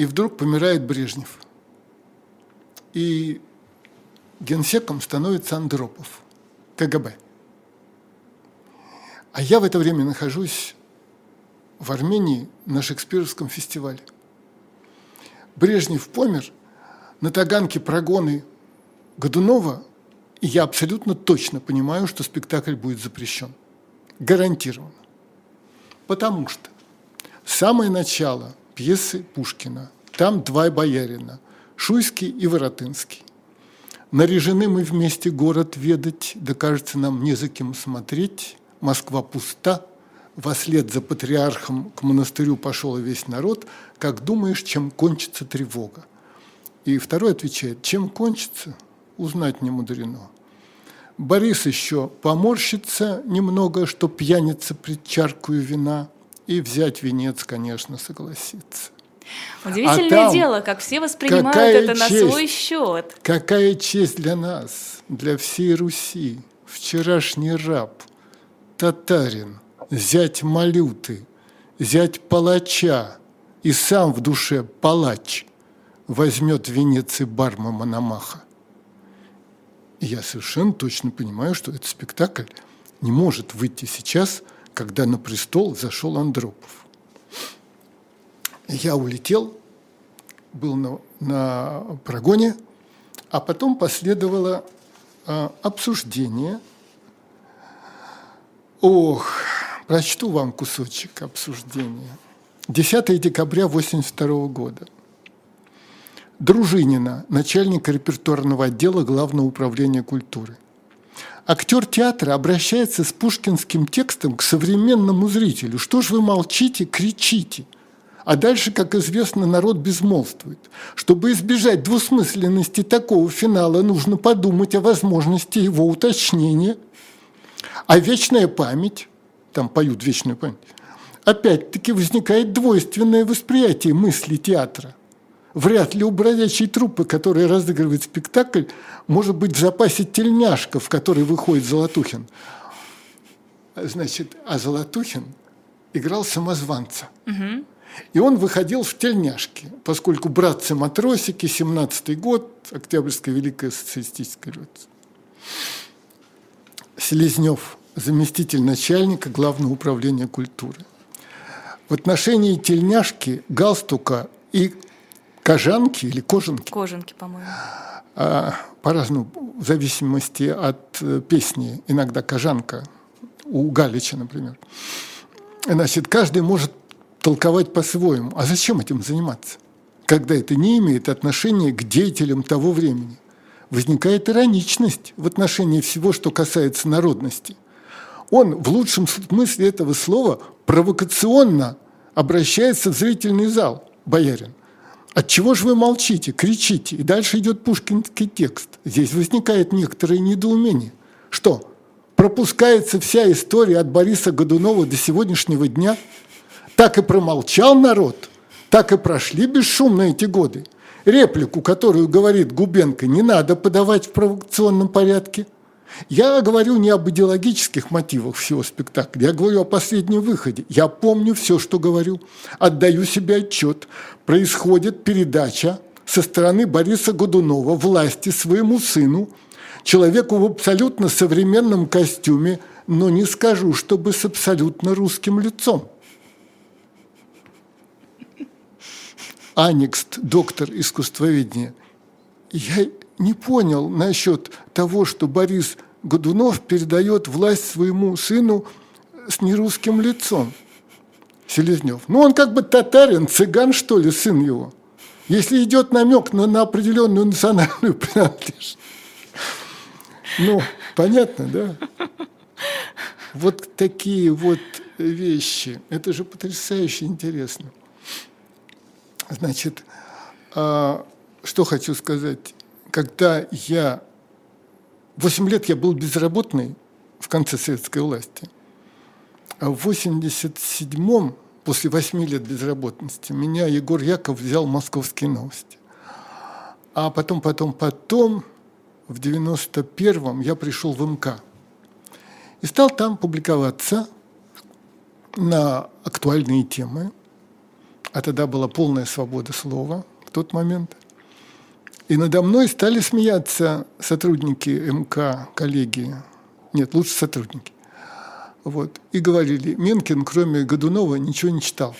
и вдруг помирает Брежнев. И генсеком становится Андропов, КГБ. А я в это время нахожусь в Армении на Шекспировском фестивале. Брежнев помер, на Таганке прогоны Годунова, и я абсолютно точно понимаю, что спектакль будет запрещен. Гарантированно. Потому что самое начало пьесы Пушкина, там два боярина, Шуйский и Воротынский. Наряжены мы вместе город ведать, да кажется нам не за кем смотреть, Москва пуста, Вослед за патриархом к монастырю пошел весь народ, как думаешь, чем кончится тревога? И второй отвечает, чем кончится, узнать не мудрено. Борис еще поморщится немного, что пьяница пред чаркою вина, и взять венец, конечно, согласится. Удивительное а там дело, как все воспринимают это честь, на свой счет. Какая честь для нас, для всей Руси, вчерашний раб, татарин, зять малюты, зять палача, и сам в душе палач возьмет венец и барма Мономаха. И я совершенно точно понимаю, что этот спектакль не может выйти сейчас, когда на престол зашел Андропов. Я улетел, был на, на прогоне, а потом последовало а, обсуждение. Ох, прочту вам кусочек обсуждения. 10 декабря 1982 года – Дружинина, начальник репертуарного отдела Главного управления культуры. Актер театра обращается с пушкинским текстом к современному зрителю. Что ж вы молчите, кричите? А дальше, как известно, народ безмолвствует. Чтобы избежать двусмысленности такого финала, нужно подумать о возможности его уточнения. А вечная память, там поют вечную память, опять-таки возникает двойственное восприятие мысли театра. Вряд ли у бродячей труппы, которая разыгрывает спектакль, может быть в запасе тельняшка, в который выходит Золотухин. Значит, а Золотухин играл самозванца. Угу. И он выходил в тельняшке, поскольку братцы-матросики, 17-й год, Октябрьская Великая Социалистическая революция. Селезнев, заместитель начальника Главного управления культуры. В отношении тельняшки, галстука и кожанки или кожанки. Кожанки, по-моему. А, по-разному, в зависимости от э, песни. Иногда кожанка, у Галича, например. Значит, каждый может толковать по-своему. А зачем этим заниматься? Когда это не имеет отношения к деятелям того времени. Возникает ироничность в отношении всего, что касается народности. Он в лучшем смысле этого слова провокационно обращается в зрительный зал, боярин. От чего же вы молчите, кричите? И дальше идет пушкинский текст. Здесь возникает некоторое недоумение. Что, пропускается вся история от Бориса Годунова до сегодняшнего дня? Так и промолчал народ, так и прошли бесшумно эти годы. Реплику, которую говорит Губенко, не надо подавать в провокационном порядке – я говорю не об идеологических мотивах всего спектакля, я говорю о последнем выходе. Я помню все, что говорю, отдаю себе отчет. Происходит передача со стороны Бориса Годунова власти своему сыну, человеку в абсолютно современном костюме, но не скажу, чтобы с абсолютно русским лицом. Аникст, доктор искусствоведения. Я не понял насчет того, что Борис Годунов передает власть своему сыну с нерусским лицом. Селезнев. Ну, он как бы татарин, цыган, что ли, сын его. Если идет намек на, на определенную национальную принадлежность. Ну, понятно, да? Вот такие вот вещи. Это же потрясающе интересно. Значит, а, что хочу сказать когда я... Восемь лет я был безработный в конце советской власти. А в 87-м, после восьми лет безработности, меня Егор Яков взял «Московские новости». А потом, потом, потом, в 91-м я пришел в МК. И стал там публиковаться на актуальные темы. А тогда была полная свобода слова в тот момент. И надо мной стали смеяться сотрудники МК, коллеги. Нет, лучше сотрудники. Вот. И говорили, Менкин, кроме Годунова, ничего не читал.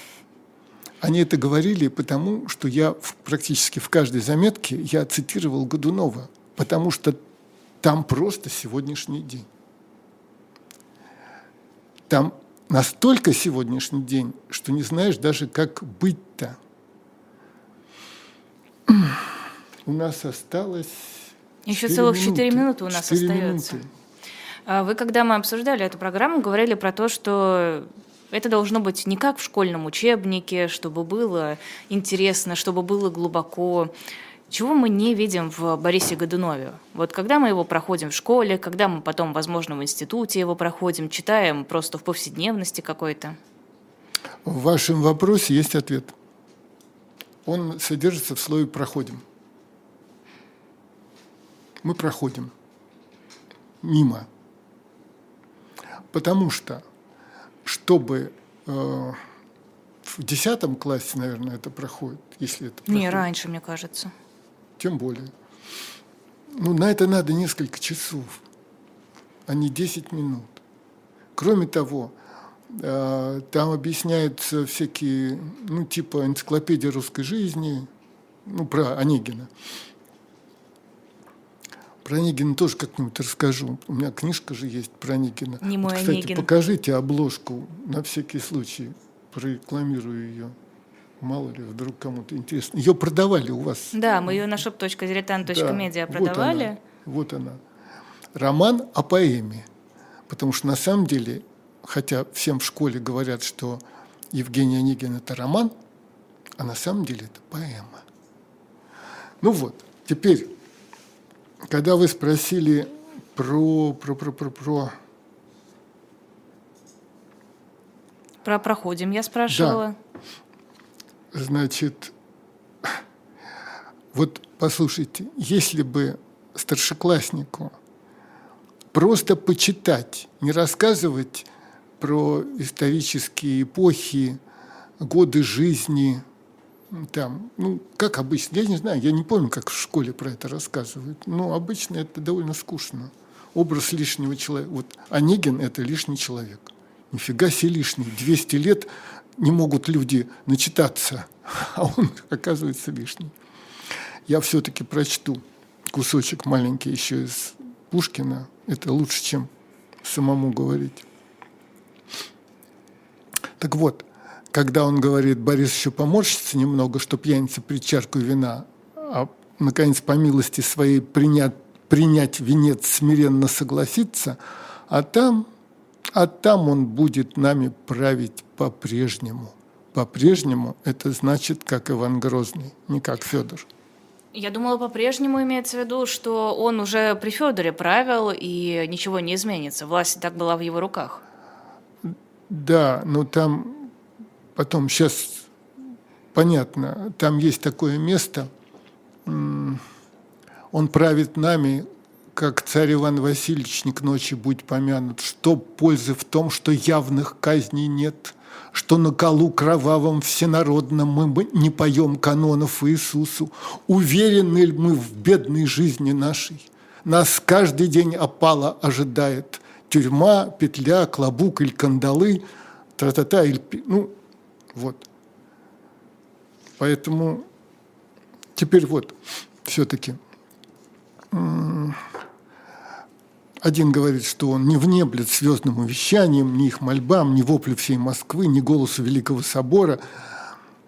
Они это говорили потому, что я практически в каждой заметке я цитировал Годунова, потому что там просто сегодняшний день. Там настолько сегодняшний день, что не знаешь даже, как быть-то. У нас осталось... Еще целых четыре минуты у нас 4 остается. Минуты. А вы, когда мы обсуждали эту программу, говорили про то, что это должно быть не как в школьном учебнике, чтобы было интересно, чтобы было глубоко. Чего мы не видим в Борисе Годунове? Вот когда мы его проходим в школе, когда мы потом, возможно, в институте его проходим, читаем просто в повседневности какой-то? В вашем вопросе есть ответ. Он содержится в слове «проходим». Мы проходим мимо Потому что, чтобы э, в десятом классе, наверное, это проходит, если это проходит. Не, раньше, мне кажется. Тем более. Ну, на это надо несколько часов, а не 10 минут. Кроме того, э, там объясняются всякие, ну, типа энциклопедия русской жизни, ну, про Онегина. Про Онегина тоже как-нибудь расскажу. У меня книжка же есть про Онегина. Не мой вот, кстати, Онегин. покажите обложку на всякий случай. Прорекламирую ее. Мало ли, вдруг кому-то интересно. Ее продавали у вас. Да, мы ее на shop.diletant.media да, продавали. Вот она, вот она. Роман о поэме. Потому что на самом деле, хотя всем в школе говорят, что Евгений Онегин – это роман, а на самом деле это поэма. Ну вот, теперь когда вы спросили про, про, про, про, про... Про проходим я спрашивала. Да. Значит, вот послушайте, если бы старшекласснику просто почитать, не рассказывать про исторические эпохи, годы жизни, там, ну, как обычно, я не знаю, я не помню, как в школе про это рассказывают, но обычно это довольно скучно. Образ лишнего человека. Вот Онегин – это лишний человек. Нифига себе лишний. 200 лет не могут люди начитаться, а он оказывается лишний. Я все-таки прочту кусочек маленький еще из Пушкина. Это лучше, чем самому говорить. Так вот, когда он говорит, Борис еще поморщится немного, что пьяница при чарку вина, а наконец по милости своей принять, принять венец смиренно согласиться, а там, а там он будет нами править по-прежнему. По-прежнему это значит, как Иван Грозный, не как Федор. Я думала, по-прежнему имеется в виду, что он уже при Федоре правил, и ничего не изменится. Власть так была в его руках. Да, но там Потом сейчас понятно, там есть такое место, он правит нами, как царь Иван Васильевич, не к ночи будь помянут, что пользы в том, что явных казней нет, что на колу кровавом всенародном мы не поем канонов Иисусу, уверены ли мы в бедной жизни нашей? Нас каждый день опала ожидает. Тюрьма, петля, клобук или кандалы, тра-та-та, или, ну, вот. Поэтому теперь вот все-таки один говорит, что он не внеблет звездным увещанием, ни их мольбам, ни воплю всей Москвы, ни голосу Великого Собора.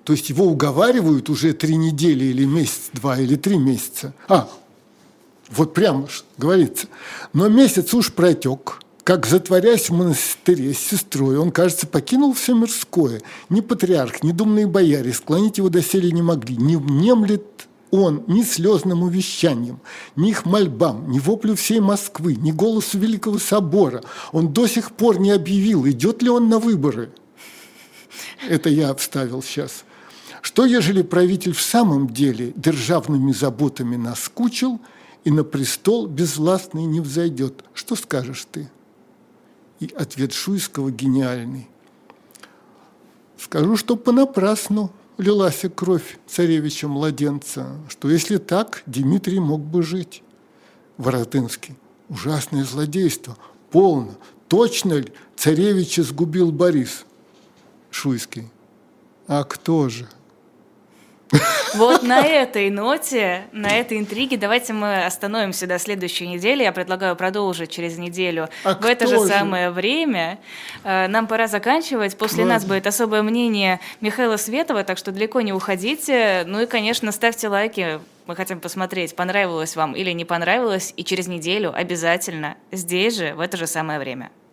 То есть его уговаривают уже три недели или месяц, два или три месяца. А, вот прямо говорится. Но месяц уж протек, как затворясь в монастыре с сестрой, он, кажется, покинул все мирское. Ни патриарх, ни думные бояре склонить его доселе не могли. Не внемлет он ни слезным увещанием, ни их мольбам, ни воплю всей Москвы, ни голосу Великого Собора он до сих пор не объявил, идет ли он на выборы. Это я вставил сейчас. Что, ежели правитель в самом деле державными заботами наскучил и на престол безвластный не взойдет? Что скажешь ты? И ответ Шуйского гениальный. Скажу, что понапрасну лилась кровь царевича-младенца, что если так, Дмитрий мог бы жить. Воротынский. Ужасное злодейство. Полно. Точно ли царевича сгубил Борис? Шуйский. А кто же? Вот на этой ноте, на этой интриге давайте мы остановимся до следующей недели. Я предлагаю продолжить через неделю а в это же, же самое время. Э, нам пора заканчивать. После Ладно. нас будет особое мнение Михаила Светова, так что далеко не уходите. Ну и, конечно, ставьте лайки. Мы хотим посмотреть, понравилось вам или не понравилось. И через неделю обязательно здесь же, в это же самое время.